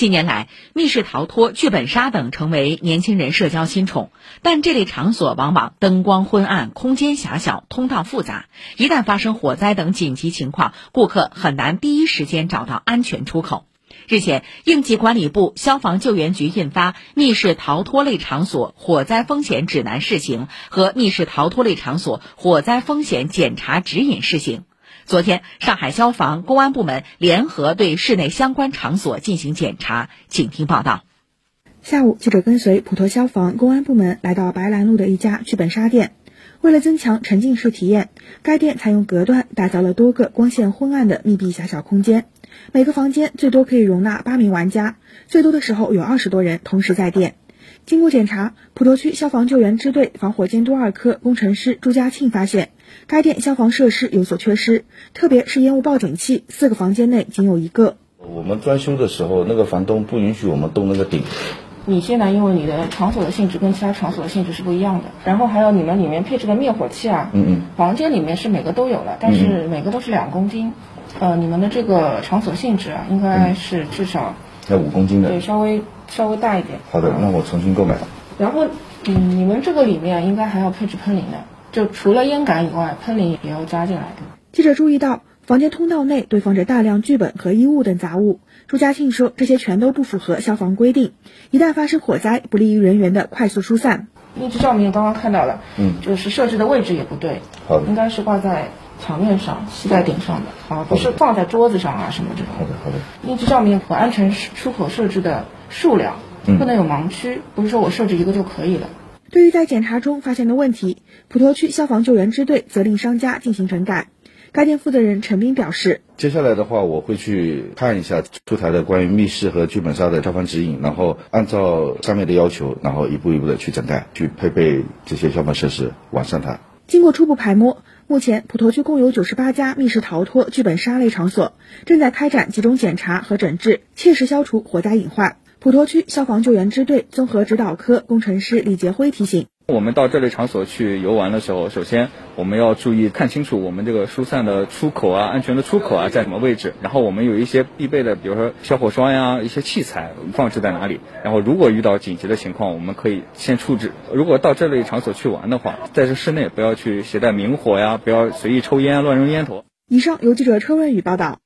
近年来，密室逃脱、剧本杀等成为年轻人社交新宠，但这类场所往往灯光昏暗、空间狭小、通道复杂，一旦发生火灾等紧急情况，顾客很难第一时间找到安全出口。日前，应急管理部消防救援局印发《密室逃脱类场所火灾风险指南（试行）》和《密室逃脱类场所火灾风险检查指引（试行）》。昨天，上海消防、公安部门联合对市内相关场所进行检查。请听报道。下午，记者跟随普陀消防、公安部门来到白兰路的一家剧本杀店。为了增强沉浸式体验，该店采用隔断打造了多个光线昏暗的密闭狭小空间。每个房间最多可以容纳八名玩家，最多的时候有二十多人同时在店。经过检查，普陀区消防救援支队防火监督二科工程师朱家庆发现，该店消防设施有所缺失，特别是烟雾报警器，四个房间内仅有一个。我们装修的时候，那个房东不允许我们动那个顶。你现在因为你的场所的性质跟其他场所的性质是不一样的，然后还有你们里面配置的灭火器啊，嗯嗯，房间里面是每个都有了，但是每个都是两公斤。呃，你们的这个场所性质啊，应该是至少要五公斤的，对，稍微稍微大一点。好的，那我重新购买。然后，嗯，你们这个里面应该还要配置喷淋的，就除了烟杆以外，喷淋也要加进来的。记者注意到，房间通道内堆放着大量剧本和衣物等杂物。朱家庆说，这些全都不符合消防规定，一旦发生火灾，不利于人员的快速疏散。一支照明刚刚看到了，嗯，就是设置的位置也不对，好的，应该是挂在。墙面上吸在顶上的啊，不是放在桌子上啊什么这种。好的好的。应急照明和安全出口设置的数量不能有盲区，不是说我设置一个就可以了。对于在检查中发现的问题，普陀区消防救援支队责令商家进行整改。该店负责人陈斌表示：“接下来的话，我会去看一下出台的关于密室和剧本杀的消防指引，然后按照上面的要求，然后一步一步的去整改，去配备这些消防设施，完善它。”经过初步排摸，目前普陀区共有九十八家密室逃脱、剧本杀类场所，正在开展集中检查和整治，切实消除火灾隐患。普陀区消防救援支队综合指导科工程师李杰辉提醒。我们到这类场所去游玩的时候，首先我们要注意看清楚我们这个疏散的出口啊、安全的出口啊在什么位置。然后我们有一些必备的，比如说消火栓呀、一些器材放置在哪里。然后如果遇到紧急的情况，我们可以先处置。如果到这类场所去玩的话，在这室内不要去携带明火呀，不要随意抽烟、乱扔烟头。以上由记者车润宇报道。